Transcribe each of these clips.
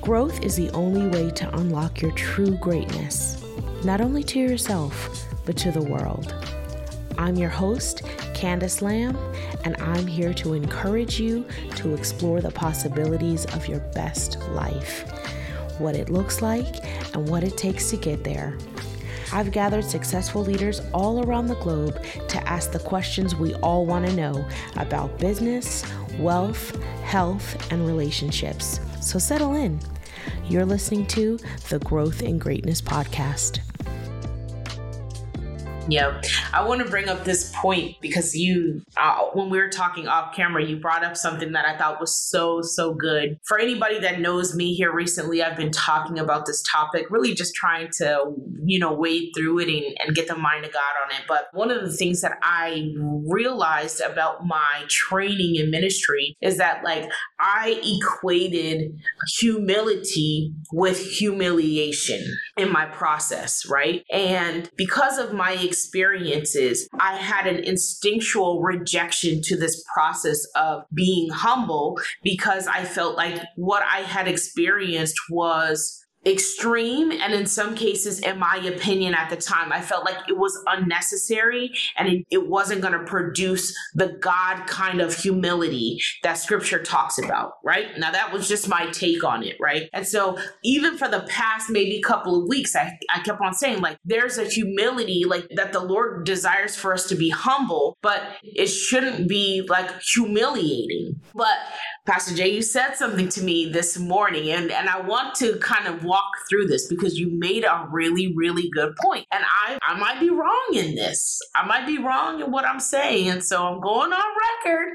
Growth is the only way to unlock your true greatness, not only to yourself, but to the world. I'm your host, Candice Lamb, and I'm here to encourage you to explore the possibilities of your best life, what it looks like, and what it takes to get there. I've gathered successful leaders all around the globe to ask the questions we all want to know about business, wealth, health, and relationships. So settle in. You're listening to the Growth and Greatness Podcast. Yeah, I want to bring up this point because you, uh, when we were talking off camera, you brought up something that I thought was so, so good. For anybody that knows me here recently, I've been talking about this topic, really just trying to, you know, wade through it and, and get the mind of God on it. But one of the things that I realized about my training in ministry is that, like, I equated humility with humiliation in my process, right? And because of my experiences, I had an instinctual rejection to this process of being humble because I felt like what I had experienced was extreme and in some cases in my opinion at the time i felt like it was unnecessary and it, it wasn't going to produce the god kind of humility that scripture talks about right? Now that was just my take on it right? And so even for the past maybe couple of weeks i, I kept on saying like there's a humility like that the lord desires for us to be humble but it shouldn't be like humiliating. But pastor jay you said something to me this morning and and i want to kind of walk through this because you made a really, really good point. And I, I might be wrong in this. I might be wrong in what I'm saying. And so I'm going on record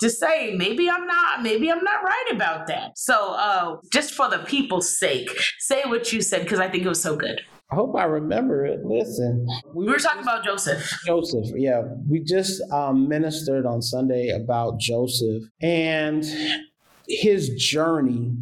to say maybe I'm not, maybe I'm not right about that. So uh, just for the people's sake, say what you said because I think it was so good. I hope I remember it. Listen, we, we were talking about Joseph. Joseph, yeah. We just um, ministered on Sunday about Joseph and his journey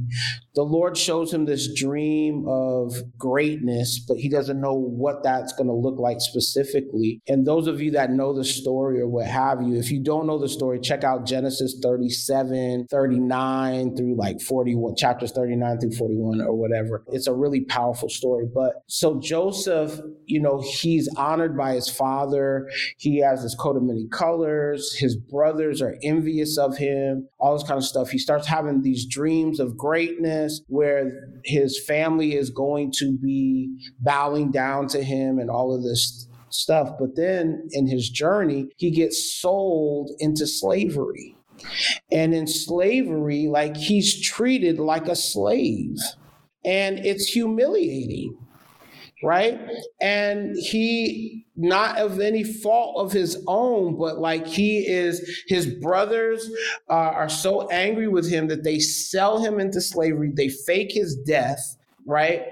the Lord shows him this dream of greatness, but he doesn't know what that's going to look like specifically. And those of you that know the story or what have you, if you don't know the story, check out Genesis 37, 39 through like 41, chapters 39 through 41 or whatever. It's a really powerful story. But so Joseph, you know, he's honored by his father. He has this coat of many colors. His brothers are envious of him, all this kind of stuff. He starts having these dreams of greatness where his family is going to be bowing down to him and all of this stuff. But then in his journey, he gets sold into slavery. And in slavery, like he's treated like a slave. And it's humiliating right? And he, not of any fault of his own, but like he is, his brothers uh, are so angry with him that they sell him into slavery, they fake his death. Right.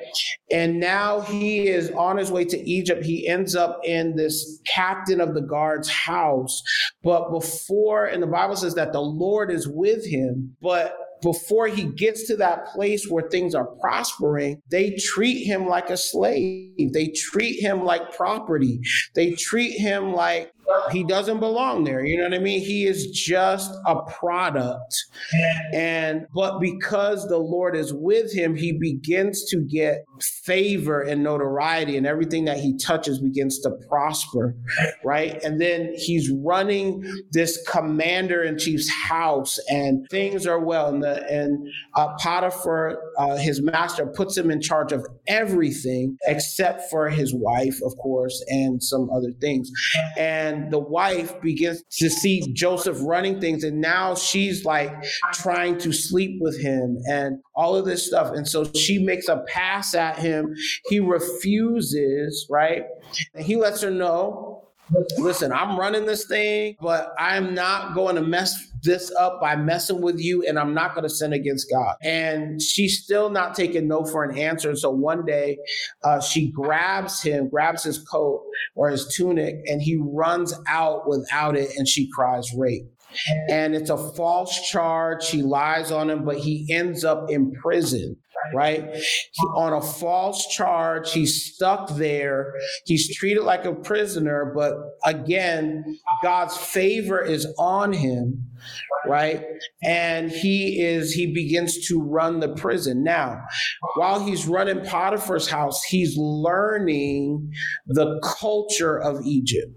And now he is on his way to Egypt. He ends up in this captain of the guard's house. But before, and the Bible says that the Lord is with him, but before he gets to that place where things are prospering, they treat him like a slave. They treat him like property. They treat him like he doesn't belong there. You know what I mean? He is just a product. And but because the Lord is with him, he begins to get favor and notoriety and everything that he touches begins to prosper, right? And then he's running this commander in chief's house and things are well and the and uh, Potiphar uh, his master puts him in charge of everything except for his wife, of course, and some other things. And the wife begins to see Joseph running things, and now she's like trying to sleep with him and all of this stuff. And so she makes a pass at him. He refuses, right? And he lets her know listen, I'm running this thing, but I'm not going to mess this up by messing with you and I'm not going to sin against God. And she's still not taking no for an answer. And so one day uh, she grabs him, grabs his coat or his tunic, and he runs out without it and she cries rape. And it's a false charge. She lies on him, but he ends up in prison right? He, on a false charge, he's stuck there. He's treated like a prisoner, but again, God's favor is on him, right? And he is, he begins to run the prison. Now, while he's running Potiphar's house, he's learning the culture of Egypt.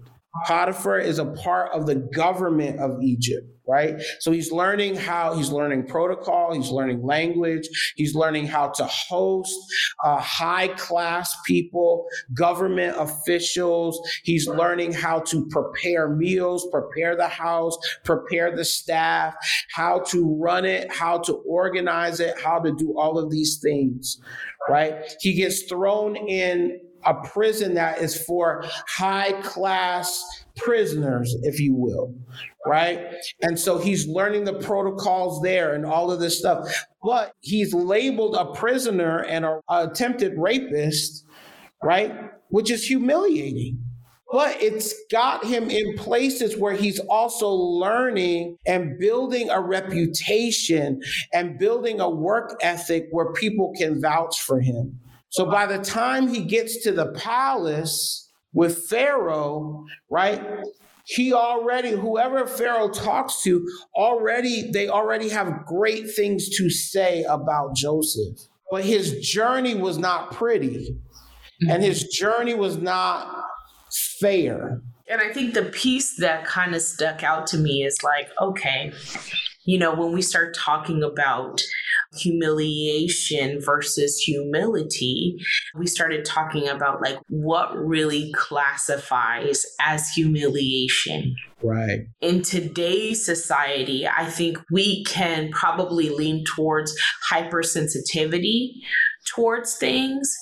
Potiphar is a part of the government of Egypt right? So he's learning how, he's learning protocol, he's learning language, he's learning how to host uh, high class people, government officials. He's learning how to prepare meals, prepare the house, prepare the staff, how to run it, how to organize it, how to do all of these things, right? He gets thrown in a prison that is for high class prisoners, if you will, right? And so he's learning the protocols there and all of this stuff. But he's labeled a prisoner and an attempted rapist, right? Which is humiliating. But it's got him in places where he's also learning and building a reputation and building a work ethic where people can vouch for him. So by the time he gets to the palace with Pharaoh, right? He already, whoever Pharaoh talks to, already, they already have great things to say about Joseph. But his journey was not pretty, and his journey was not fair. And I think the piece that kind of stuck out to me is like, okay, you know, when we start talking about humiliation versus humility, we started talking about like what really classifies as humiliation. Right. In today's society, I think we can probably lean towards hypersensitivity towards things.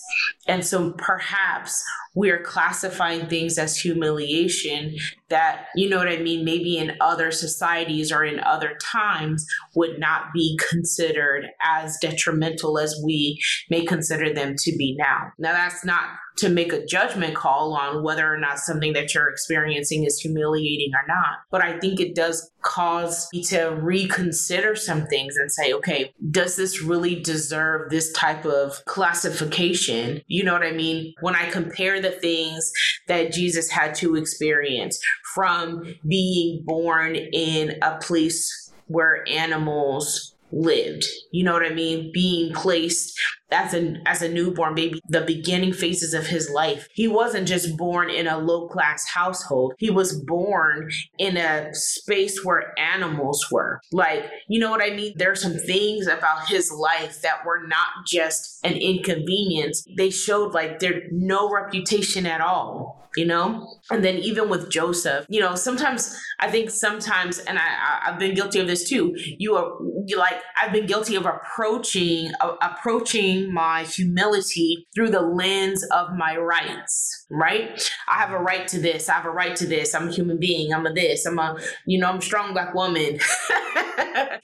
And so perhaps we're classifying things as humiliation that, you know what I mean, maybe in other societies or in other times would not be considered as detrimental as we may consider them to be now. Now, that's not to make a judgment call on whether or not something that you're experiencing is humiliating or not. But I think it does cause me to reconsider some things and say, okay, does this really deserve this type of classification? You know what I mean? When I compare the things that Jesus had to experience from being born in a place where animals lived. You know what I mean? Being placed as a as a newborn baby, the beginning phases of his life. He wasn't just born in a low class household. He was born in a space where animals were. Like, you know what I mean? There are some things about his life that were not just an inconvenience. They showed like there's no reputation at all you know? And then even with joseph you know sometimes i think sometimes and i i've been guilty of this too you are you like i've been guilty of approaching uh, approaching my humility through the lens of my rights right? I have a right to this. I have a right to this. I'm a human being. I'm a this. I'm a you know i'm a strong black woman.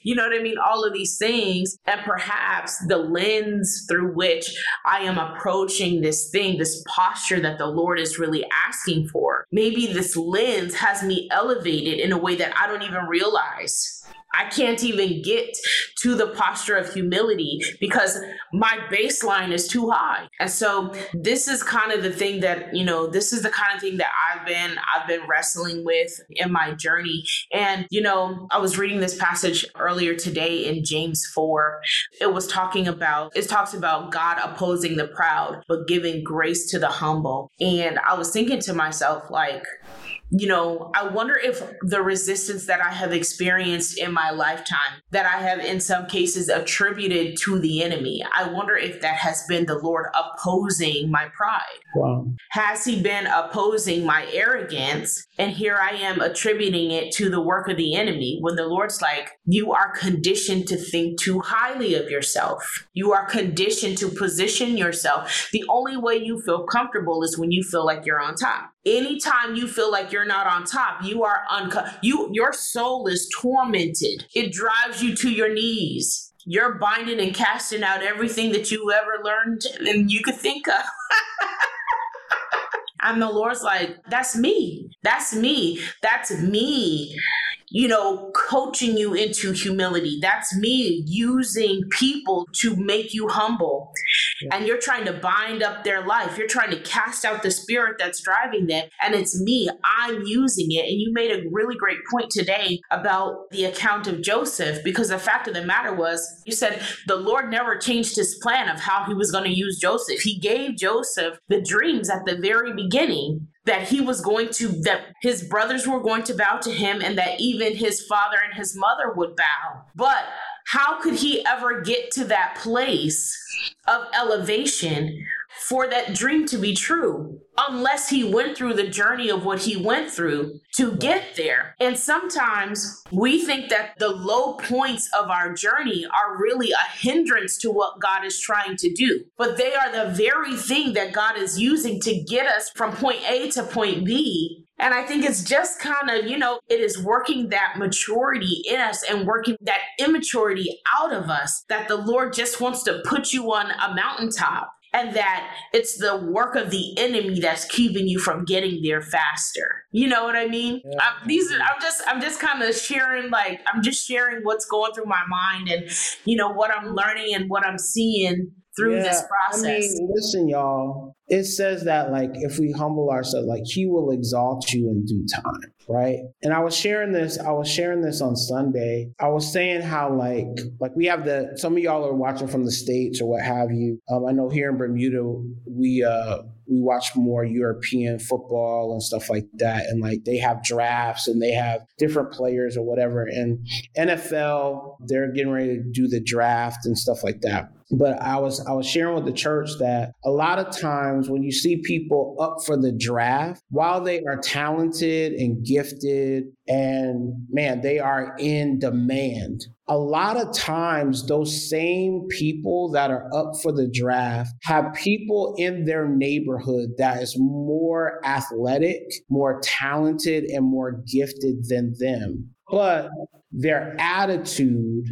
You know what i mean? All of these things and perhaps the lens through which i am approaching this thing this posture that the lord is really asking for. Maybe this lens has me elevated in a way that I don't even realize. I can't even get to the posture of humility because my baseline is too high. And so this is kind of the thing that, you know, this is the kind of thing that I've been I've been wrestling with in my journey. And, you know, I was reading this passage earlier today in James 4. It was talking about it talks about God opposing the proud but giving grace to the humble. And I was thinking to myself like you know, I wonder if the resistance that I have experienced in my lifetime, that I have in some cases attributed to the enemy, I wonder if that has been the Lord opposing my pride. Wow. Has he been opposing my arrogance? And here I am attributing it to the work of the enemy when the Lord's like, you are conditioned to think too highly of yourself. You are conditioned to position yourself. The only way you feel comfortable is when you feel like you're on top anytime you feel like you're not on top you are unco- you your soul is tormented. It drives you to your knees. You're binding and casting out everything that you ever learned and you could think of. And the lord's like that's me. That's me. That's me you know, coaching you into humility. That's me using people to make you humble. Yeah. And you're trying to bind up their life. You're trying to cast out the spirit that's driving them. And it's me. I'm using it. And you made a really great point today about the account of Joseph, because the fact of the matter was, you said the Lord never changed his plan of how he was going to use Joseph. He gave Joseph the dreams at the very beginning that he was going to that his brothers were going to bow to him and that even his father and his mother would bow. But how could he ever get to that place of elevation for that dream to be true unless he went through the journey of what he went through to get there. And sometimes we think that the low points of our journey are really a hindrance to what God is trying to do, but they are the very thing that God is using to get us from point A to point B and I think it's just kind of, you know, it is working that maturity in us and working that immaturity out of us that the Lord just wants to put you on a mountaintop and that it's the work of the enemy that's keeping you from getting there faster. You know what I mean? Yeah. I'm, these are, I'm just I'm just kind of sharing like I'm just sharing what's going through my mind and you know what I'm learning and what I'm seeing through yeah, this process. I mean, listen, y'all. It says that like if we humble ourselves, like He will exalt you in due time, right? And I was sharing this. I was sharing this on Sunday. I was saying how like like we have the some of y'all are watching from the states or what have you. Um, I know here in Bermuda we uh we watch more European football and stuff like that. And like they have drafts and they have different players or whatever. And NFL, they're getting ready to do the draft and stuff like that but I was I was sharing with the church that a lot of times when you see people up for the draft, while they are talented and gifted and man, they are in demand. A lot of times those same people that are up for the draft have people in their neighborhood that is more athletic, more talented and more gifted than them. But their attitude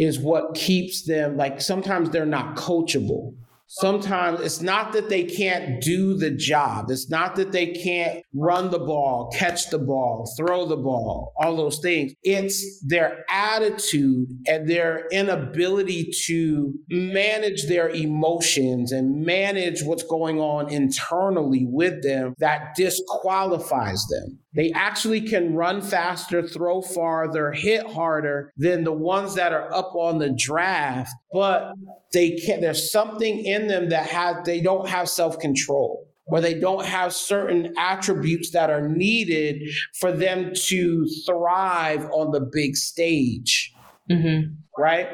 is what keeps them like sometimes they're not coachable Sometimes it's not that they can't do the job. It's not that they can't run the ball, catch the ball, throw the ball, all those things. It's their attitude and their inability to manage their emotions and manage what's going on internally with them that disqualifies them. They actually can run faster, throw farther, hit harder than the ones that are up on the draft, but they can there's something in them that has they don't have self-control or they don't have certain attributes that are needed for them to thrive on the big stage. Mm-hmm. Right.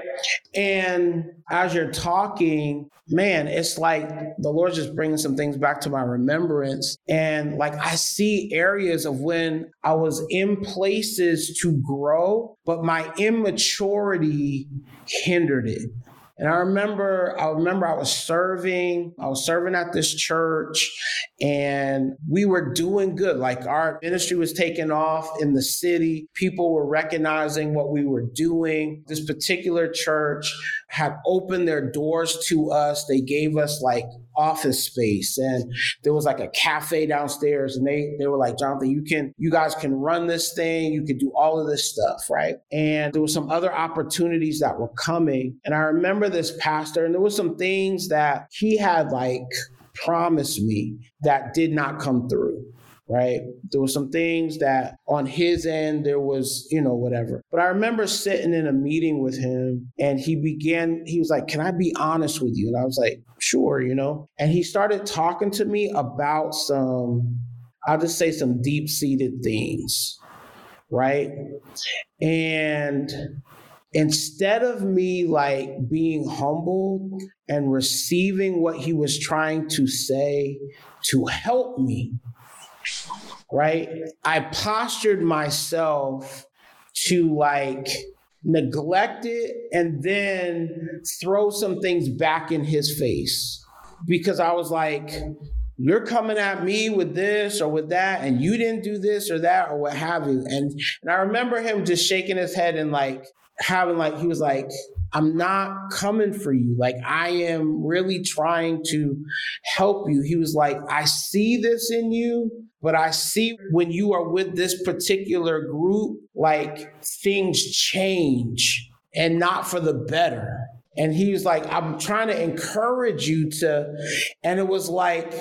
And as you're talking, man, it's like the Lord's just bringing some things back to my remembrance. And like I see areas of when I was in places to grow, but my immaturity hindered it. And I remember, I remember I was serving, I was serving at this church and we were doing good. Like our ministry was taking off in the city. People were recognizing what we were doing. This particular church had opened their doors to us. They gave us like office space. And there was like a cafe downstairs and they they were like jonathan you can you guys can run this thing. You can do all of this stuff right? And there were some other opportunities that were coming. And i remember this pastor and there were some things that he had like promised me that did not come through right? There were some things that on his end, there was, you know, whatever. But I remember sitting in a meeting with him and he began, he was like, Can I be honest with you? And I was like, Sure, you know. And he started talking to me about some, I'll just say some deep seated things, right? And instead of me like being humble and receiving what he was trying to say to help me, right? I postured myself to like neglect it and then throw some things back in his face because I was like, you're coming at me with this or with that, and you didn't do this or that or what have you. And and I remember him just shaking his head and like having like he was like, I'm not coming for you. Like, I am really trying to help you. He was like, I see this in you, but I see when you are with this particular group, like things change and not for the better. And he was like, I'm trying to encourage you to. And it was like,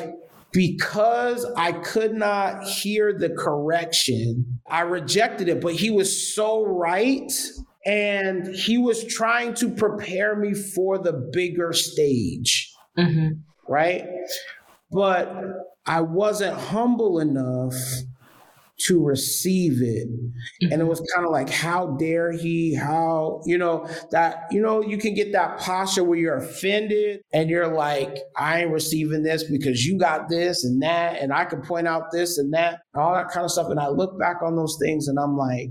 because I could not hear the correction, I rejected it. But he was so right. And he was trying to prepare me for the bigger stage. Mm-hmm. Right. But I wasn't humble enough to receive it. Mm-hmm. And it was kind of like, how dare he? How, you know, that, you know, you can get that posture where you're offended and you're like, I ain't receiving this because you got this and that. And I can point out this and that, and all that kind of stuff. And I look back on those things and I'm like,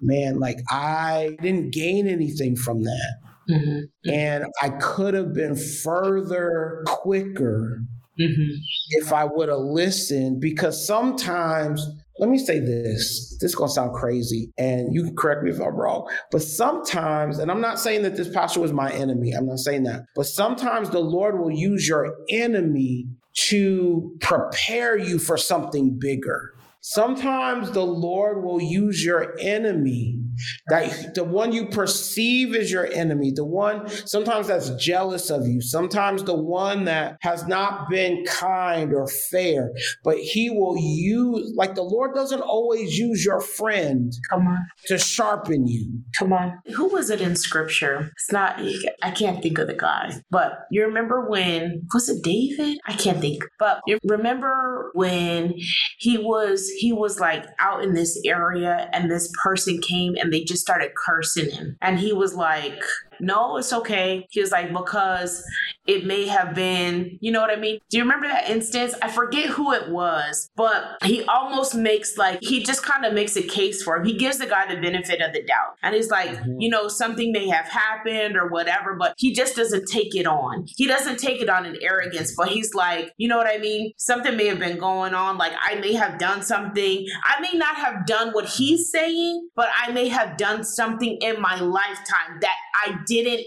man, like I didn't gain anything from that. Mm-hmm. And I could have been further quicker Mm-hmm. if I would have listened, because sometimes let me say this. This is going to sound crazy, and you can correct me if I'm wrong. But sometimes, and I'm not saying that this pastor was my enemy, I'm not saying that. But sometimes the Lord will use your enemy to prepare you for something bigger. Sometimes the Lord will use your enemy, that the one you perceive as your enemy, the one sometimes that's jealous of you, sometimes the one that has not been kind or fair, but he will use, like the Lord doesn't always use your friend Come on. to sharpen you. Come on. Who was it in scripture? It's not, I can't think of the guy, but you remember when, was it David? I can't think, but you remember when he was he was like out in this area and this person came and they just started cursing him. And he was like, no, it's okay. He was like, because it may have been, you know what I mean? Do you remember that instance? I forget who it was, but he almost makes like, he just kind of makes a case for him. He gives the guy the benefit of the doubt. And he's like, mm-hmm. you know, something may have happened or whatever, but he just doesn't take it on. He doesn't take it on in arrogance, but he's like, you know what I mean? Something may have been going on. Like, I may have done something. I may not have done what he's saying, but I may have done something in my lifetime that I didn't,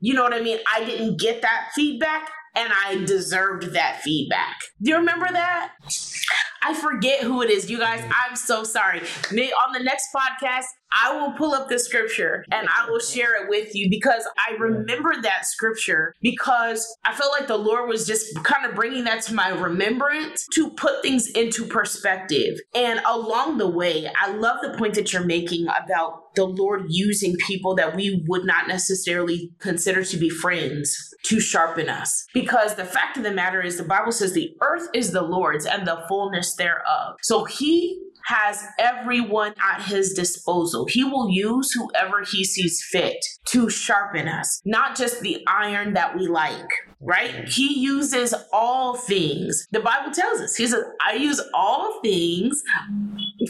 you know what I mean? I didn't get that feedback and I deserved that feedback. Do you remember that? I forget who it is. You guys, I'm so sorry. Me on the next podcast, I will pull up the scripture and I will share it with you because I remember that scripture because I felt like the Lord was just kind of bringing that to my remembrance to put things into perspective. And along the way, I love the point that you're making about the Lord using people that we would not necessarily consider to be friends to sharpen us. Because the fact of the matter is, the Bible says the earth is the Lord's and the fullness thereof. So he has everyone at his disposal. He will use whoever he sees fit to sharpen us, not just the iron that we like right? Mm. He uses all things. The Bible tells us, He says, I use all things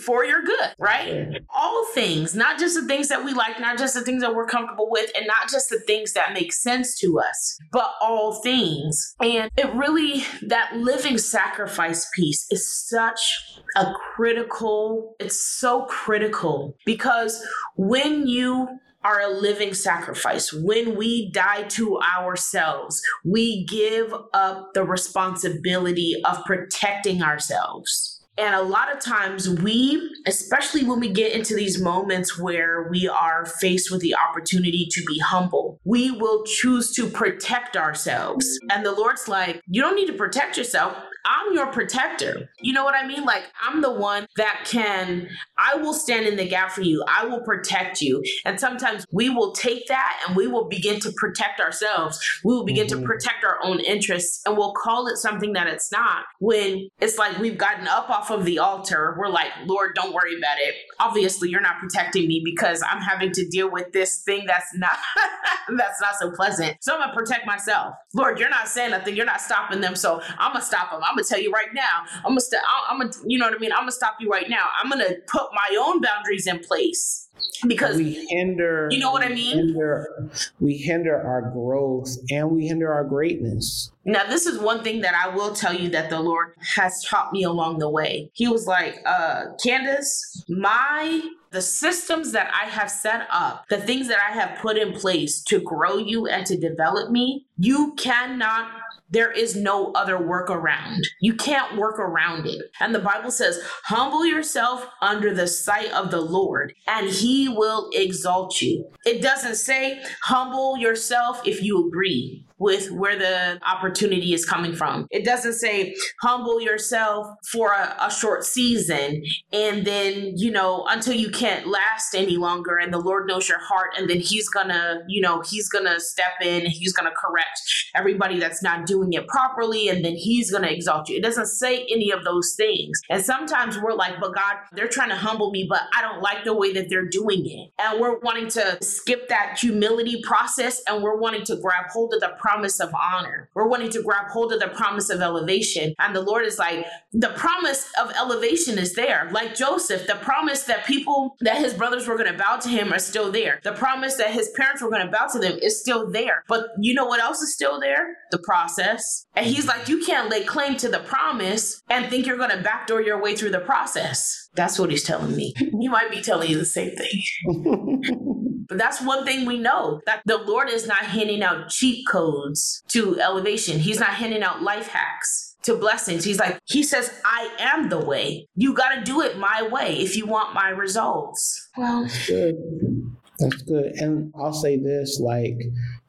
for your good, mm. right? All things, not just the things that we like, not just the things that we're comfortable with, and not just the things that make sense to us, but all things. And it really, that living sacrifice piece is such a critical, it's so critical because when you are a living sacrifice. When we die to ourselves, we give up the responsibility of protecting ourselves. And a lot of times, we, especially when we get into these moments where we are faced with the opportunity to be humble, we will choose to protect ourselves. And the Lord's like, you don't need to protect yourself. I'm your protector. You know what I mean? Like, I'm the one that can, I will stand in the gap for you. I will protect you. And sometimes we will take that and we will begin to protect ourselves. We will begin mm-hmm. to protect our own interests and we'll call it something that it's not. When it's like we've gotten up off of the altar, we're like, Lord, don't worry about it. Obviously, you're not protecting me because I'm having to deal with this thing that's not that's not so pleasant. So I'm gonna protect myself. Lord, you're not saying nothing. You're not stopping them. So I'm gonna stop them. I'm gonna tell you right now. I'm gonna, st- I'm gonna, you know what I mean. I'm gonna stop you right now. I'm gonna put my own boundaries in place because we hinder you know what i mean hinder, we hinder our growth and we hinder our greatness now this is one thing that i will tell you that the lord has taught me along the way he was like uh candace my the systems that I have set up, the things that I have put in place to grow you and to develop me, you cannot there is no other workaround. You can't work around it. And the Bible says, humble yourself under the sight of the Lord, and he will exalt you. It doesn't say humble yourself if you agree with where the opportunity is coming from. It doesn't say humble yourself for a, a, short season and then, you know, until you can't last any longer and the Lord knows your heart and then he's gonna, you know, he's gonna step in, he's gonna correct everybody that's not doing it properly and then he's gonna exalt you. It doesn't say any of those things. And sometimes we're like, but God, they're trying to humble me, but I don't like the way that they're doing it. And we're wanting to skip that humility process and we're wanting to grab hold of the promise of honor. We're wanting to grab hold of the promise of elevation. And the Lord is like, the promise of elevation is there. Like Joseph, the promise that people, that his brothers were going to bow to him are still there. The promise that his parents were going to bow to them is still there. But you know what else is still there? The process. And he's like, you can't lay claim to the promise and think you're going to backdoor your way through the process. That's what he's telling me. He might be telling you the same thing. But that's one thing we know that the Lord is not handing out cheat codes to elevation. He's not handing out life hacks to blessings. He's like, He says, I am the way. You got to do it my way if you want my results. Well, that's good. That's good. And I'll say this like,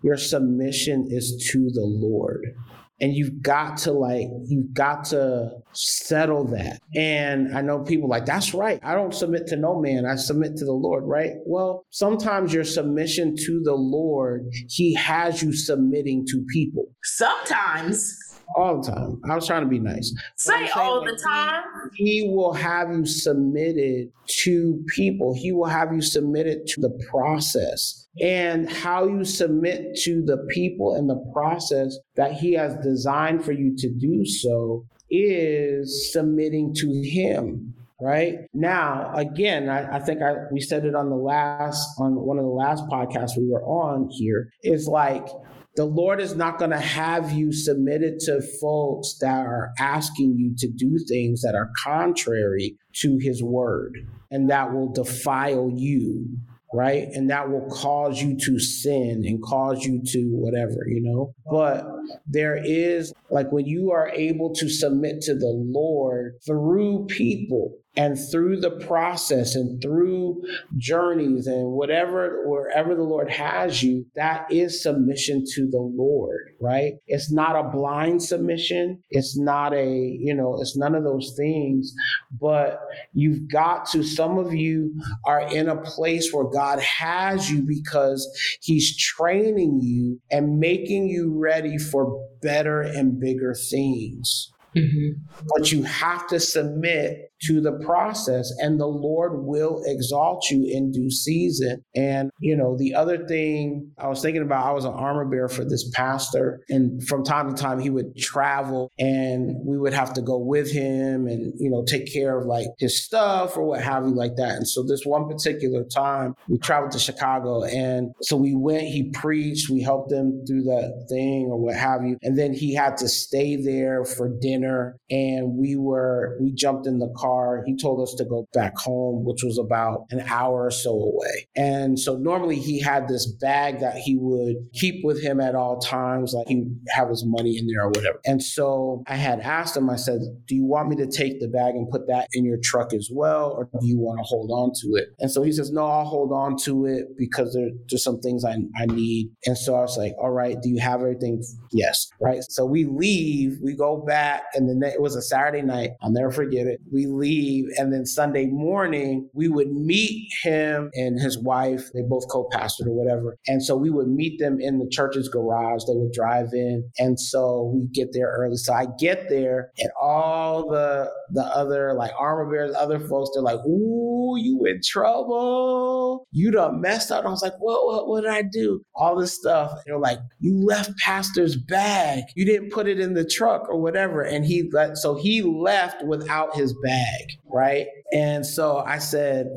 your submission is to the Lord and you've got to like you've got to settle that. And i know people like that's right. I don't submit to no man. I submit to the lord right? Well sometimes your submission to the lord he has you submitting to people. Sometimes all the time. I was trying to be nice. Say all the time. He, he, will have you submitted to people. He will have you submitted to the process. And how you submit to the people and the process that he has designed for you to do so is submitting to him right now again I, I, think I, we said it on the last on one of the last podcasts we were on here is like the Lord is not going to have you submitted to folks that are asking you to do things that are contrary to his word and that will defile you right? And that will cause you to sin and cause you to whatever, you know? But there is, like, when you are able to submit to the Lord through people, and through the process and through journeys and whatever wherever the lord has you that is submission to the lord right? It's not a blind submission. It's not a you know it's none of those things but you've got to some of you are in a place where god has you because he's training you and making you ready for better and bigger things. Mm-hmm. But you have to submit to the process, and the Lord will exalt you in due season. And, you know, the other thing I was thinking about, I was an armor bearer for this pastor, and from time to time he would travel, and we would have to go with him and, you know, take care of like his stuff or what have you, like that. And so, this one particular time, we traveled to Chicago, and so we went, he preached, we helped him through that thing or what have you. And then he had to stay there for dinner and we were we jumped in the car he told us to go back home which was about an hour or so away. And so normally he had this bag that he would keep with him at all times like he have his money in there or whatever. And so i had asked him i said do you want me to take the bag and put that in your truck as well or do you want to hold on to it? And so he says no i'll hold on to it because there, there's some things I, I need. And so i was like all right do you have everything? Yes. Right? So we leave we go back and then it was a Saturday night. I'll never forget it. We leave, and then Sunday morning we would meet him and his wife. They both co-pastored or whatever, and so we would meet them in the church's garage. They would drive in, and so we get there early. So I get there, and all the the other like armor bearers, other folks, they're like, "Ooh, you in trouble? You done messed up." I was like, "What? What? What did I do?" All this stuff. They're like, "You left pastor's bag. You didn't put it in the truck or whatever." And he let so he left without his bag bag, right? And so I said,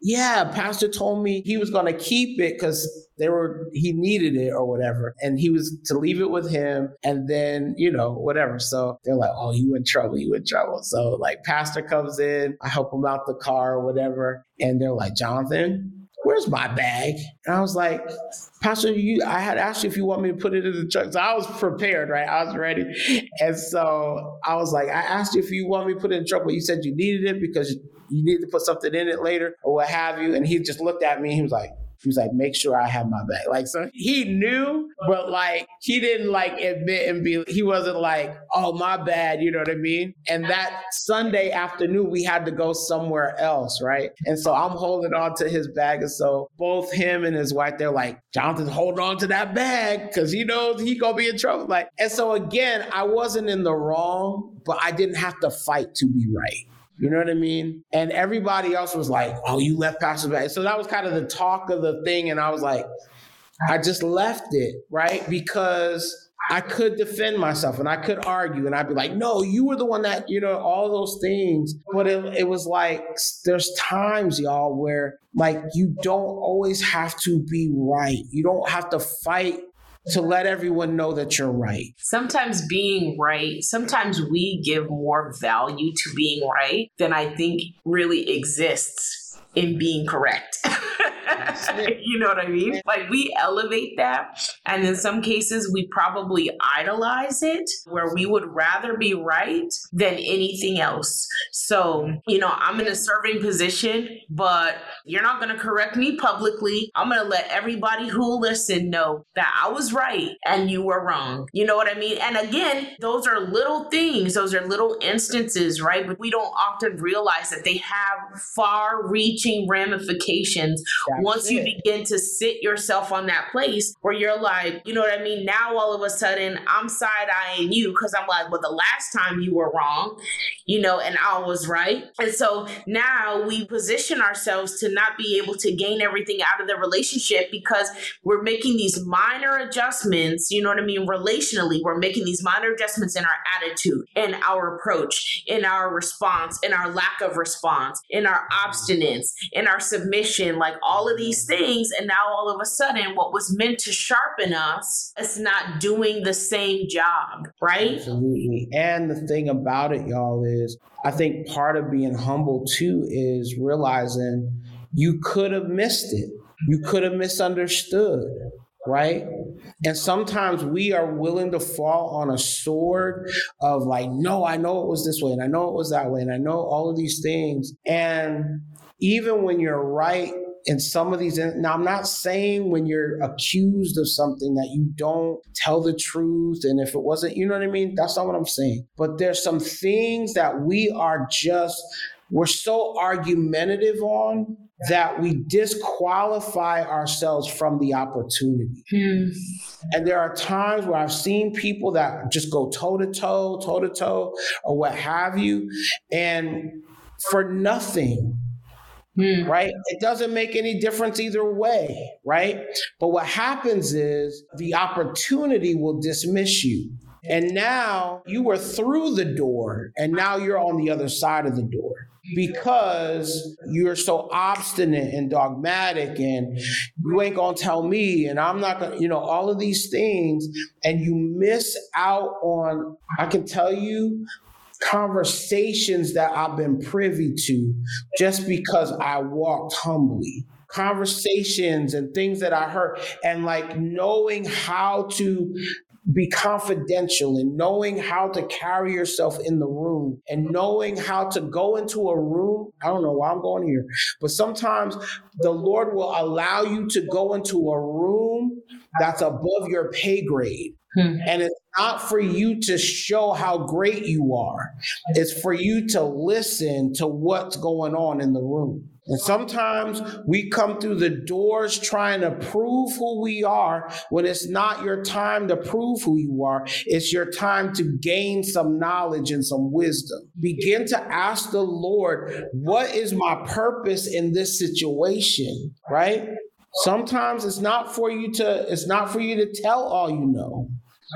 yeah, pastor told me he was going to keep it because they were he needed it or whatever and he was to leave it with him and then you know whatever so they're like oh you in trouble you in trouble so like pastor comes in i help him out the car or whatever and they're like jonathan where's my bag? And I was like, Pastor, you, I had asked you if you want me to put it in the truck. So I was prepared, right? I was ready. And so I was like, I asked you if you want me to put it in the truck, but you said you needed it because you needed to put something in it later or what have you. And he just looked at me and he was like, he was like, make sure I have my bag. Like, so he knew, but like, he didn't like admit and be, he wasn't like, oh, my bad. You know what I mean? And that Sunday afternoon, we had to go somewhere else. Right. And so I'm holding on to his bag. And so both him and his wife, they're like, Jonathan's holding on to that bag because he knows he gonna be in trouble. Like, and so again, I wasn't in the wrong, but I didn't have to fight to be right. You know what I mean? And everybody else was like, oh, you left Pastor back. So that was kind of the talk of the thing. And I was like, I just left it, right? Because I could defend myself and I could argue and I'd be like, no, you were the one that, you know, all those things. But it, it was like, there's times, y'all, where like you don't always have to be right. You don't have to fight to let everyone know that you're right. Sometimes being right, sometimes we give more value to being right than I think really exists in being correct. you know what I mean? Like we elevate that. And in some cases, we probably idolize it where we would rather be right than anything else. So, you know, I'm in a serving position, but you're not going to correct me publicly. I'm going to let everybody who listen know that I was right and you were wrong. You know what I mean? And again, those are little things, those are little instances, right? But we don't often realize that they have far reaching ramifications once you begin to sit yourself on that place where you're like, you know what I mean? Now all of a sudden I'm side eyeing you because I'm like, well, the last time you were wrong, you know, and I was right. And so now we position ourselves to not be able to gain everything out of the relationship because we're making these minor adjustments, you know what I mean? Relationally, we're making these minor adjustments in our attitude, in our approach, in our response, in our lack of response, in our obstinance, in our submission, like all of these mm-hmm. things. And now all of a sudden, what was meant to sharpen us is not doing the same job, right? Absolutely. And the thing about it, y'all, is I think part of being humble too is realizing you could have missed it. You could have misunderstood, right? And sometimes we are willing to fall on a sword of like, no, I know it was this way, and I know it was that way, and I know all of these things. And even when you're right in some of these now i'm not saying when you're accused of something that you don't tell the truth and if it wasn't you know what i mean that's not what i'm saying but there's some things that we are just we're so argumentative on that we disqualify ourselves from the opportunity. Hmm. And there are times where I've seen people that just go toe to toe, toe to toe, or what have you, and for nothing. Hmm. Right? It doesn't make any difference either way, right? But what happens is the opportunity will dismiss you. And now you were through the door, and now you're on the other side of the door because you're so obstinate and dogmatic and you ain't gonna tell me and i'm not gonna you know all of these things and you miss out on i can tell you conversations that i've been privy to just because i walked humbly conversations and things that I heard, and like knowing how to be confidential and knowing how to carry yourself in the room and knowing how to go into a room. I don't know why I'm going here, but sometimes the Lord will allow you to go into a room that's above your pay grade. Hmm. And it's not for you to show how great you are. It's for you to listen to what's going on in the room. And sometimes we come through the doors trying to prove who we are when it's not your time to prove who you are. It's your time to gain some knowledge and some wisdom. Begin to ask the Lord, what is my purpose in this situation? Right? Sometimes it's not for you to it's not for you to tell all you know.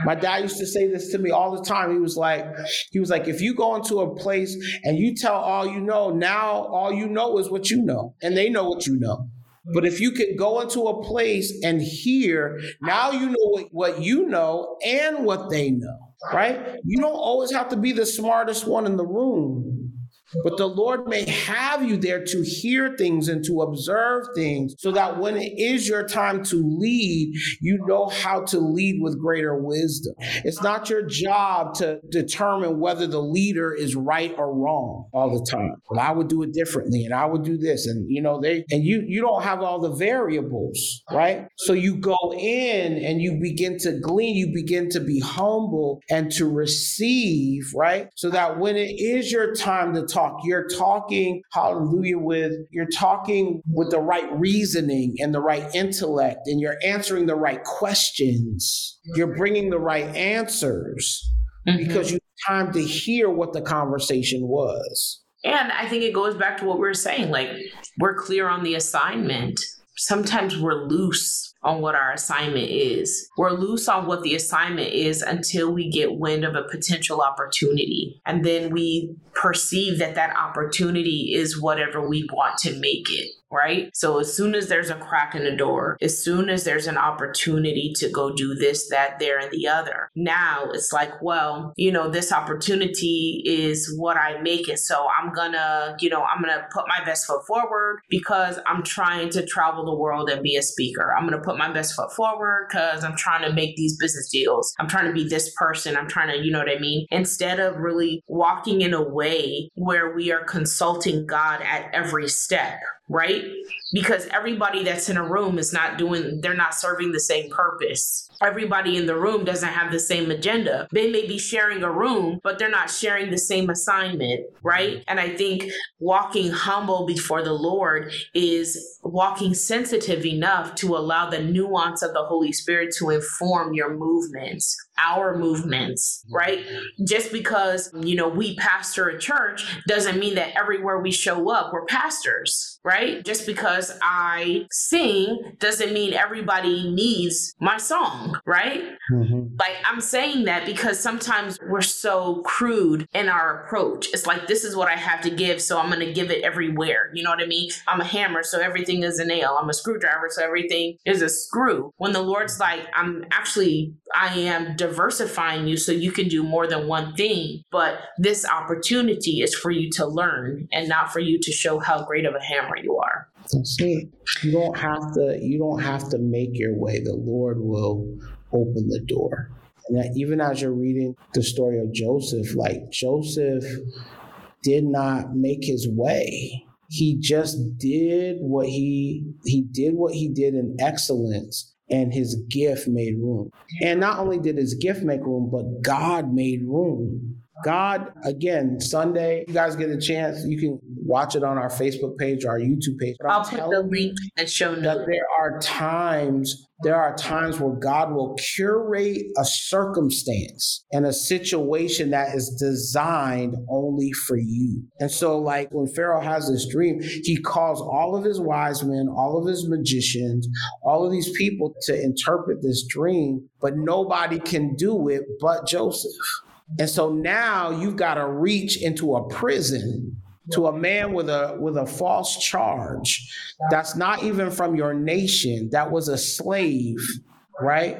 My dad used to say this to me all the time. He was like, he was like, if you go into a place and you tell all you know, now all you know is what you know, and they know what you know. But if you could go into a place and hear, now you know what, what you know and what they know, right? You don't always have to be the smartest one in the room. But the Lord may have you there to hear things and to observe things so that when it is your time to lead, you know how to lead with greater wisdom. It's not your job to determine whether the leader is right or wrong all the time. I would do it differently and I would do this. And you know, they and you you don't have all the variables, right? So you go in and you begin to glean, you begin to be humble and to receive, right? So that when it is your time to talk talk. You're talking, hallelujah, with you're talking with the right reasoning and the right intellect, and you're answering the right questions. You're bringing the right answers mm-hmm. because you have time to hear what the conversation was. And I think it goes back to what we were saying. Like, we're clear on the assignment. Sometimes we're loose on what our assignment is. We're loose on what the assignment is until we get wind of a potential opportunity. And then we perceive that that opportunity is whatever we want to make it right? So as soon as there's a crack in the door, as soon as there's an opportunity to go do this, that, there, and the other, now it's like, well, you know, this opportunity is what I make it. So I'm gonna, you know, I'm gonna put my best foot forward because I'm trying to travel the world and be a speaker. I'm gonna put my best foot forward because I'm trying to make these business deals. I'm trying to be this person. I'm trying to, you know what I mean? Instead of really walking in a way where we are consulting God at every step, right? Because everybody that's in a room is not doing, they're not serving the same purpose everybody in the room doesn't have the same agenda. They may be sharing a room, but they're not sharing the same assignment, right? And I think walking humble before the Lord is walking sensitive enough to allow the nuance of the Holy Spirit to inform your movements our movements, right? Just because, you know, we pastor a church doesn't mean that everywhere we show up, we're pastors, right? Just because I sing doesn't mean everybody needs my song, right? Mm-hmm. Like I'm saying that because sometimes we're so crude in our approach. It's like, this is what I have to give, so I'm going to give it everywhere. You know what I mean? I'm a hammer, so everything is a nail. I'm a screwdriver, so everything is a screw. When the Lord's like, I'm actually, I am diversifying you so you can do more than one thing. But this opportunity is for you to learn and not for you to show how great of a hammer you are. See, you don't have to. You don't have to make your way. The Lord will open the door. And that even as you're reading the story of Joseph, like Joseph did not make his way. He just did what he he did what he did in excellence and his gift made room. And not only did his gift make room, but God made room. God, again, Sunday, you guys get a chance, you can watch it on our Facebook page or our YouTube page. I'll put the link and show notes. There are times, there are times where God will curate a circumstance and a situation that is designed only for you. And so, like when Pharaoh has this dream, he calls all of his wise men, all of his magicians, all of these people to interpret this dream, but nobody can do it but Joseph. And so now you've got to reach into a prison to a man with a with a false charge that's not even from your nation that was a slave right?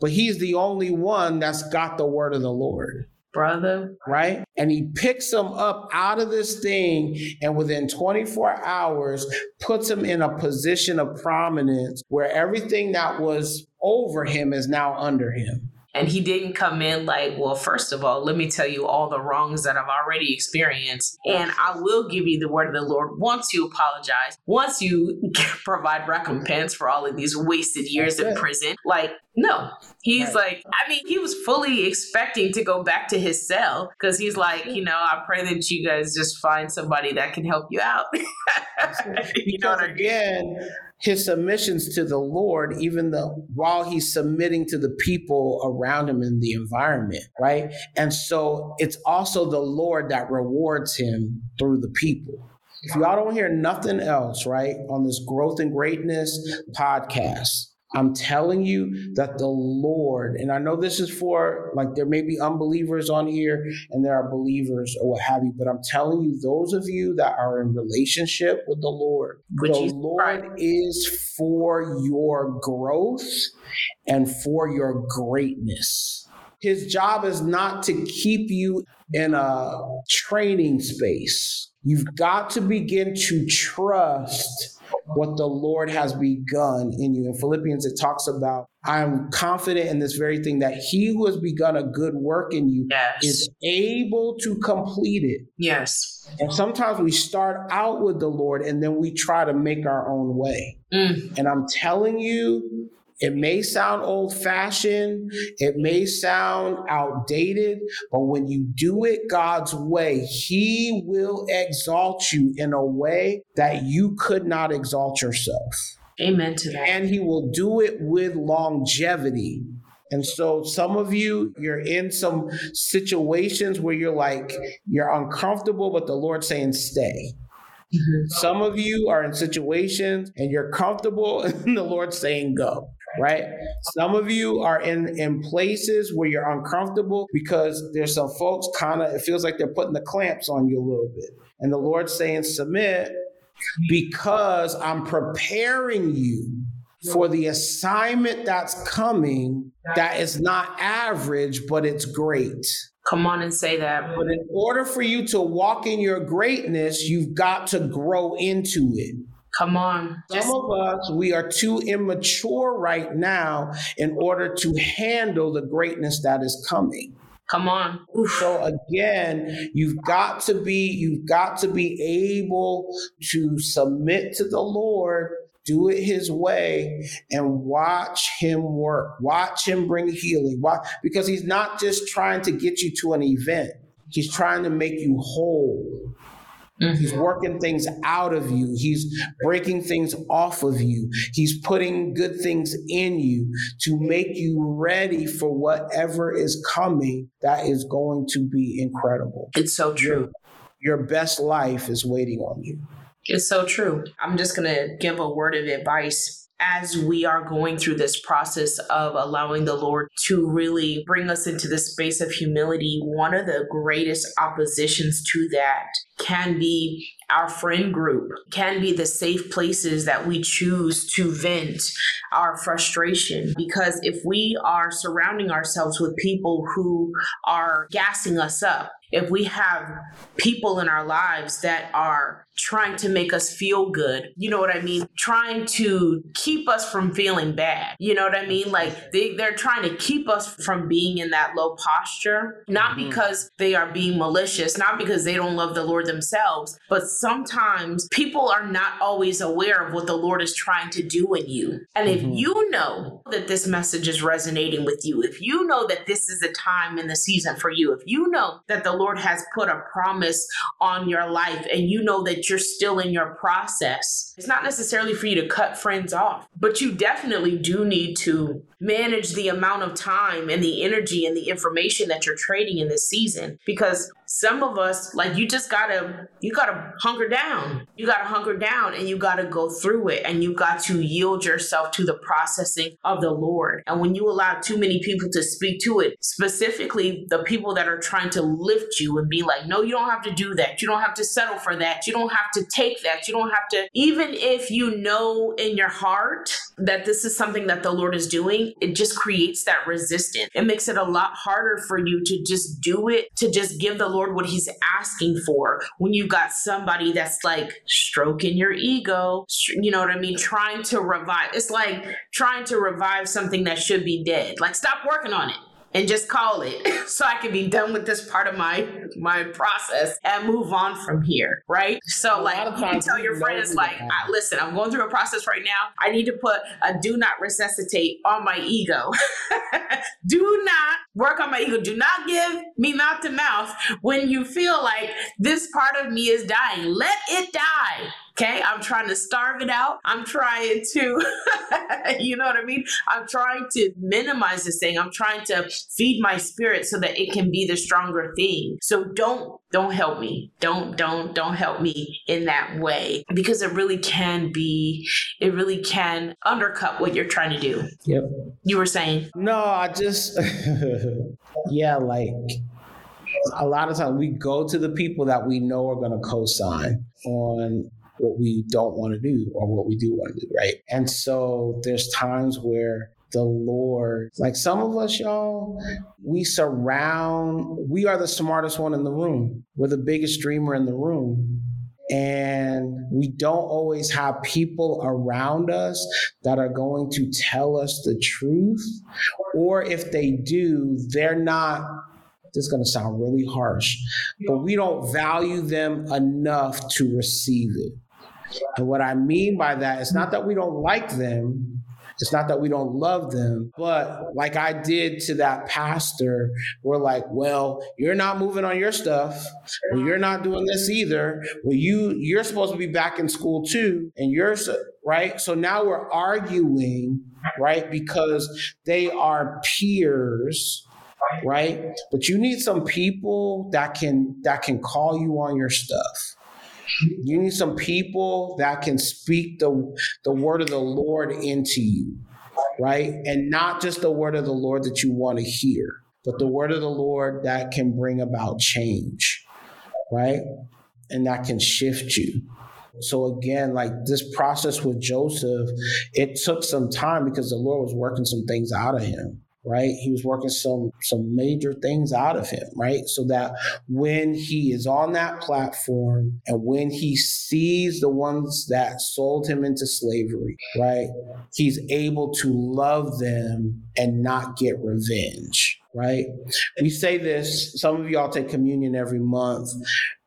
But he's the only one that's got the word of the lord brother. right? And he picks him up out of this thing and within 24 hours puts him in a position of prominence where everything that was over him is now under him and he didn't come in like, well, first of all, let me tell you all the wrongs that I've already experienced. And I will give you the word of the Lord once you apologize, once you provide recompense for all of these wasted years in prison. Like, no, he's right. like, I mean, he was fully expecting to go back to his cell because he's like, you know, I pray that you guys just find somebody that can help you out. you know what I mean? Again, his submissions to the Lord, even though while he's submitting to the people around him in the environment, right? And so it's also the Lord that rewards him through the people. If y'all don't hear nothing else, right, on this growth and greatness podcast, I'm telling you that the Lord, and I know this is for like there may be unbelievers on here and there are believers or what have you, but I'm telling you, those of you that are in relationship with the Lord, Which the Lord right. is for your growth and for your greatness. His job is not to keep you in a training space. You've got to begin to trust what the Lord has begun in you. In Philippians, it talks about, I'm confident in this very thing that he who has begun a good work in you yes. is able to complete it. Yes. And sometimes we start out with the Lord and then we try to make our own way. Mm. And I'm telling you, it may sound old fashioned, it may sound outdated, but when you do it God's way, He will exalt you in a way that you could not exalt yourself. Amen to that. And He will do it with longevity. And so some of you, you're in some situations where you're like, you're uncomfortable, but the Lord's saying, stay. Mm-hmm. Some of you are in situations and you're comfortable, and the Lord's saying, go right? Some of you are in in places where you're uncomfortable because there's some folks kind of it feels like they're putting the clamps on you a little bit. And the Lord's saying submit because I'm preparing you for the assignment that's coming that is not average but it's great. Come on and say that. But in order for you to walk in your greatness, you've got to grow into it. Come on. Some of us, we are too immature right now in order to handle the greatness that is coming. Come on. So again, you've got to be you've got to be able to submit to the Lord, do it his way and watch him work. Watch him bring healing. Why? Because he's not just trying to get you to an event. He's trying to make you whole. Mm-hmm. He's working things out of you. He's breaking things off of you. He's putting good things in you to make you ready for whatever is coming that is going to be incredible. It's so true. Your, your best life is waiting on you. It's so true. I'm just going to give a word of advice as we are going through this process of allowing the Lord to really bring us into the space of humility, one of the greatest oppositions to that can be our friend group, can be the safe places that we choose to vent our frustration. Because if we are surrounding ourselves with people who are gassing us up, if we have people in our lives that are trying to make us feel good. You know what I mean? Trying to keep us from feeling bad. You know what I mean? Like they, they're trying to keep us from being in that low posture, not mm-hmm. because they are being malicious, not because they don't love the Lord themselves, but sometimes people are not always aware of what the Lord is trying to do in you. And if mm-hmm. you know that this message is resonating with you, if you know that this is a time in the season for you, if you know that the Lord has put a promise on your life and you know that you're still in your process. It's not necessarily for you to cut friends off, but you definitely do need to manage the amount of time and the energy and the information that you're trading in this season because some of us like you just gotta you gotta hunker down. You gotta hunker down and you gotta go through it and you got to yield yourself to the processing of the lord. And when you allow too many people to speak to it specifically the people that are trying to lift you and be like no you don't have to do that. You don't have to settle for that. You don't have to take that. You don't have to even if you know in your heart that this is something that the lord is doing it just creates that resistance. It makes it a lot harder for you to just do it to just give the Lord what he's asking for when you've got somebody that's like stroking your ego, you know what I mean? Trying to revive. It's like trying to revive something that should be dead. Like, stop working on it and just call it so I can be done with this part of my my process and move on from here, right? So like you can tell your friends like, listen, I'm going through a process right now. I need to put a do not resuscitate on my ego. do not work on my ego. Do not give me mouth to mouth when you feel like this part of me is dying. Let it die Okay. I'm trying to starve it out. I'm trying to, you know what I mean? I'm trying to minimize this thing. I'm trying to feed my spirit so that it can be the stronger thing. So don't, don't help me. Don't, don't, don't help me in that way because it really can be, it really can undercut what you're trying to do. Yep. You were saying? No, I just, yeah, like a lot of times we go to the people that we know are going to co-sign on what we don't want to do or what we do want to do, right? And so there's times where the Lord, like some of us, y'all, we surround, we are the smartest one in the room. We're the biggest dreamer in the room. And we don't always have people around us that are going to tell us the truth. Or if they do, they're not this is going to sound really harsh, but we don't value them enough to receive it. And what I mean by that is not that we don't like them, it's not that we don't love them, but like I did to that pastor, we're like, well, you're not moving on your stuff. Well, you're not doing this either. Well, you you're supposed to be back in school too, and you're right. So now we're arguing, right? Because they are peers right but you need some people that can that can call you on your stuff you need some people that can speak the the word of the lord into you right? And not just the word of the lord that you want to hear but the word of the lord that can bring about change right? And that can shift you. So again, like this process with Joseph, it took some time because the Lord was working some things out of him right? He was working some some major things out of him, right? So that when he is on that platform and when he sees the ones that sold him into slavery, right? He's able to love them and not get revenge. Right? We say this, some of y'all take communion every month,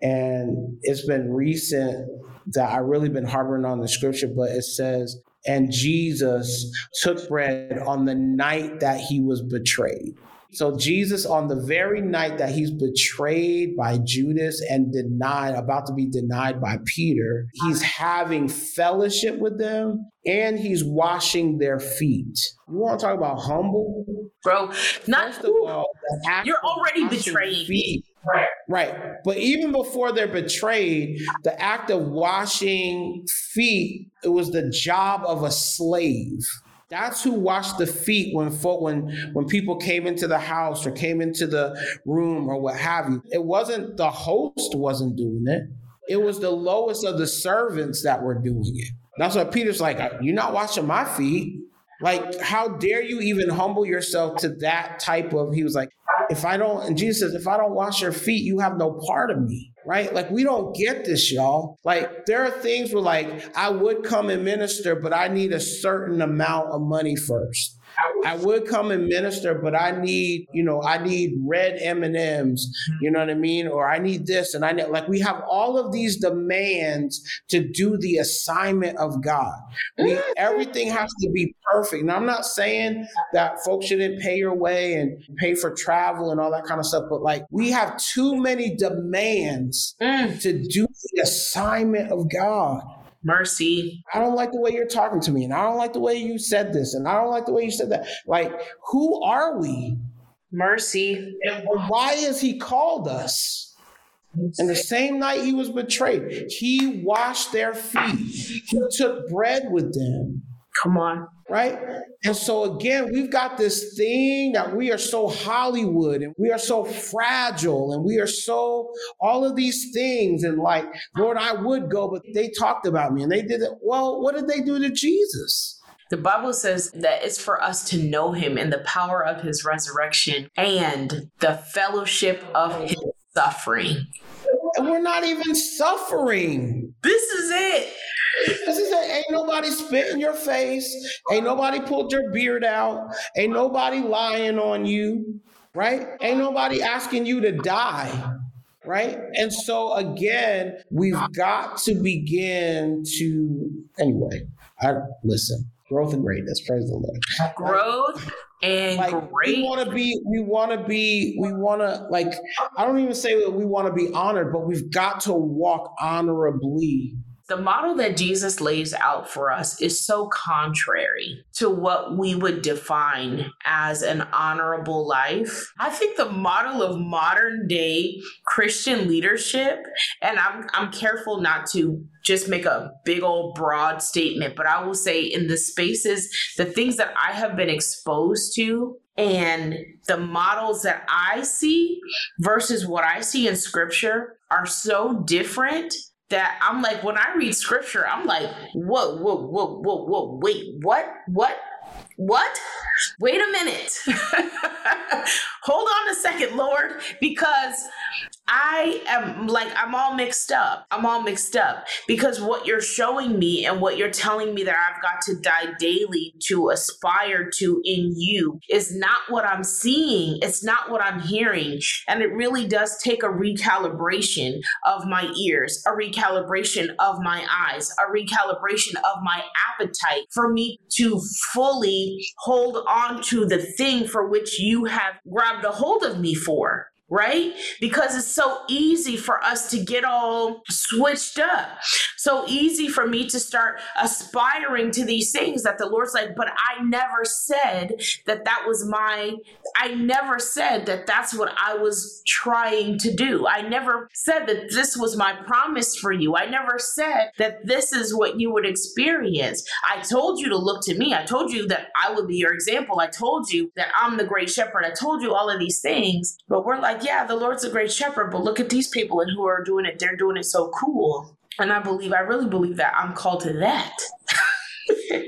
and it's been recent that I really been harboring on the scripture, but it says, and Jesus took bread on the night that he was betrayed. So Jesus, on the very night that he's betrayed by Judas and denied, about to be denied by Peter, he's having fellowship with them and he's washing their feet. You want to talk about humble, bro? Not First of all, you're already betraying feet. Right. Right. But even before they're betrayed, the act of washing feet, it was the job of a slave. That's who washed the feet when when when people came into the house or came into the room or what have you. It wasn't the host wasn't doing it. It was the lowest of the servants that were doing it. That's why Peter's like, "You're not washing my feet." Like, how dare you even humble yourself to that type of? He was like, if I don't, and Jesus says, if I don't wash your feet, you have no part of me, right? Like, we don't get this, y'all. Like, there are things where, like, I would come and minister, but I need a certain amount of money first. I would come and minister, but I need, you know, I need red M and M's. You know what I mean? Or I need this, and I need like we have all of these demands to do the assignment of God. We everything has to be perfect. Now I'm not saying that folks shouldn't pay your way and pay for travel and all that kind of stuff, but like we have too many demands mm. to do the assignment of God. Mercy. I don't like the way you're talking to me, and I don't like the way you said this, and I don't like the way you said that. Like, who are we? Mercy. And why has he called us? And the same night he was betrayed, he washed their feet. He took bread with them. Come on. Right? And so, again, we've got this thing that we are so Hollywood and we are so fragile and we are so all of these things. And like, Lord, I would go, but they talked about me and they did it. Well, what did they do to Jesus? The Bible says that it's for us to know him and the power of his resurrection and the fellowship of his suffering. And we're not even suffering. This is it. This is it. Ain't nobody spit in your face. Ain't nobody pulled your beard out. Ain't nobody lying on you, right? Ain't nobody asking you to die, right? And so again, we've got to begin to anyway. I listen. Growth and greatness. Praise the Lord. Growth and like great. we want to be we want to be we want to like i don't even say that we want to be honored but we've got to walk honorably the model that Jesus lays out for us is so contrary to what we would define as an honorable life. I think the model of modern day Christian leadership, and I'm, I'm careful not to just make a big old broad statement, but I will say in the spaces, the things that I have been exposed to and the models that I see versus what I see in scripture are so different that I'm like, when I read scripture, I'm like, whoa, whoa, whoa, whoa, whoa, wait, what, what, what? Wait a minute. Hold on a second, Lord, because I am like, I'm all mixed up. I'm all mixed up because what you're showing me and what you're telling me that I've got to die daily to aspire to in you is not what I'm seeing. It's not what I'm hearing. And it really does take a recalibration of my ears, a recalibration of my eyes, a recalibration of my appetite for me to fully hold on to the thing for which you have grabbed a hold of me for right? Because it's so easy for us to get all switched up. So easy for me to start aspiring to these things that the Lord's like, but I never said that that was my, I never said that that's what I was trying to do. I never said that this was my promise for you. I never said that this is what you would experience. I told you to look to me. I told you that I would be your example. I told you that I'm the great shepherd. I told you all of these things, but we're like, like, yeah, the Lord's a great shepherd, but look at these people and who are doing it. They're doing it so cool. And I believe, I really believe that I'm called to that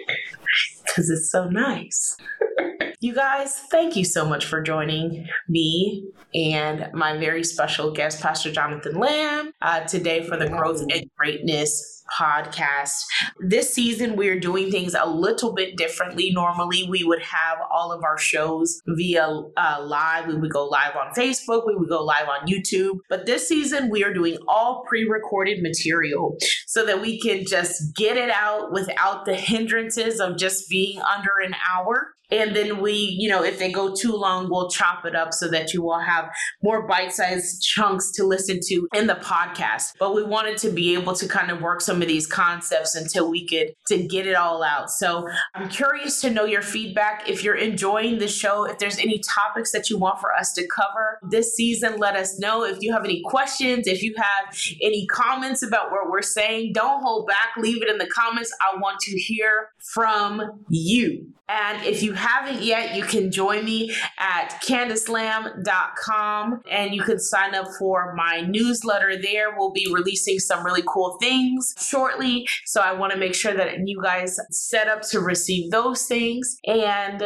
because it's so nice. you guys, thank you so much for joining me and my very special guest, Pastor Jonathan Lambe, uh, today for the Growth and Greatness podcast. This season, we're doing things a little bit differently. Normally, we would have all of our shows via uh, live. We would go live on Facebook, we would go live on YouTube. But this season, we are doing all pre recorded material so that we can just get it out without the hindrances of just being under an hour. And then we, you know, if they go too long, we'll chop it up so that you will have more bite sized chunks to listen to in the podcast. But we wanted to be able to kind of work some of these concepts until we could to get it all out. So I'm curious to know your feedback. If you're enjoying the show, if there's any topics that you want for us to cover this season, let us know. If you have any questions, if you have any comments about what we're saying, don't hold back. Leave it in the comments. I want to hear from you. And if you haven't yet, you can join me at candicelambe.com and you can sign up for my newsletter there. We'll be releasing some really cool things shortly. So I want to make sure that you guys set up to receive those things. And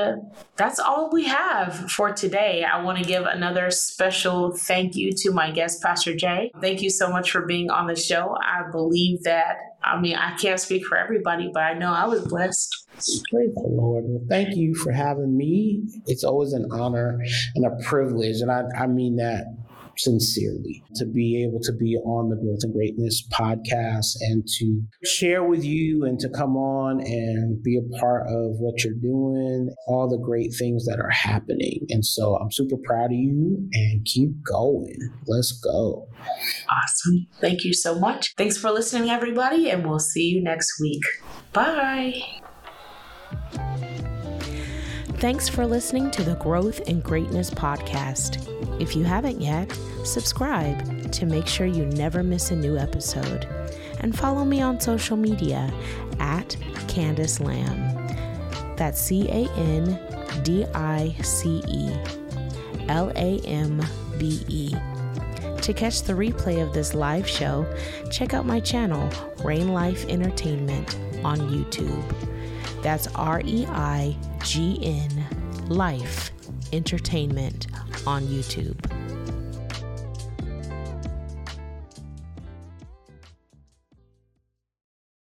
that's all we have for today. I want to give another special thank you to my guest, Pastor Jay. Thank you so much for being on the show. I believe that, I mean, I can't speak for everybody, but I know I was blessed. Praise the Lord. Well, thank you for having me. It's always an honor and a privilege. And I, I mean that sincerely to be able to be on the Growth and Greatness podcast and to share with you and to come on and be a part of what you're doing, all the great things that are happening. And so I'm super proud of you and keep going. Let's go. Awesome. Thank you so much. Thanks for listening, everybody, and we'll see you next week. Bye. Thanks for listening to the Growth and Greatness podcast. If you haven't yet, subscribe to make sure you never miss a new episode. And follow me on social media at Candice Lambe. That's C A N D I C E L A M B E. To catch the replay of this live show, check out my channel, Reign Life Entertainment, on YouTube. That's R E I G N Life Entertainment on YouTube.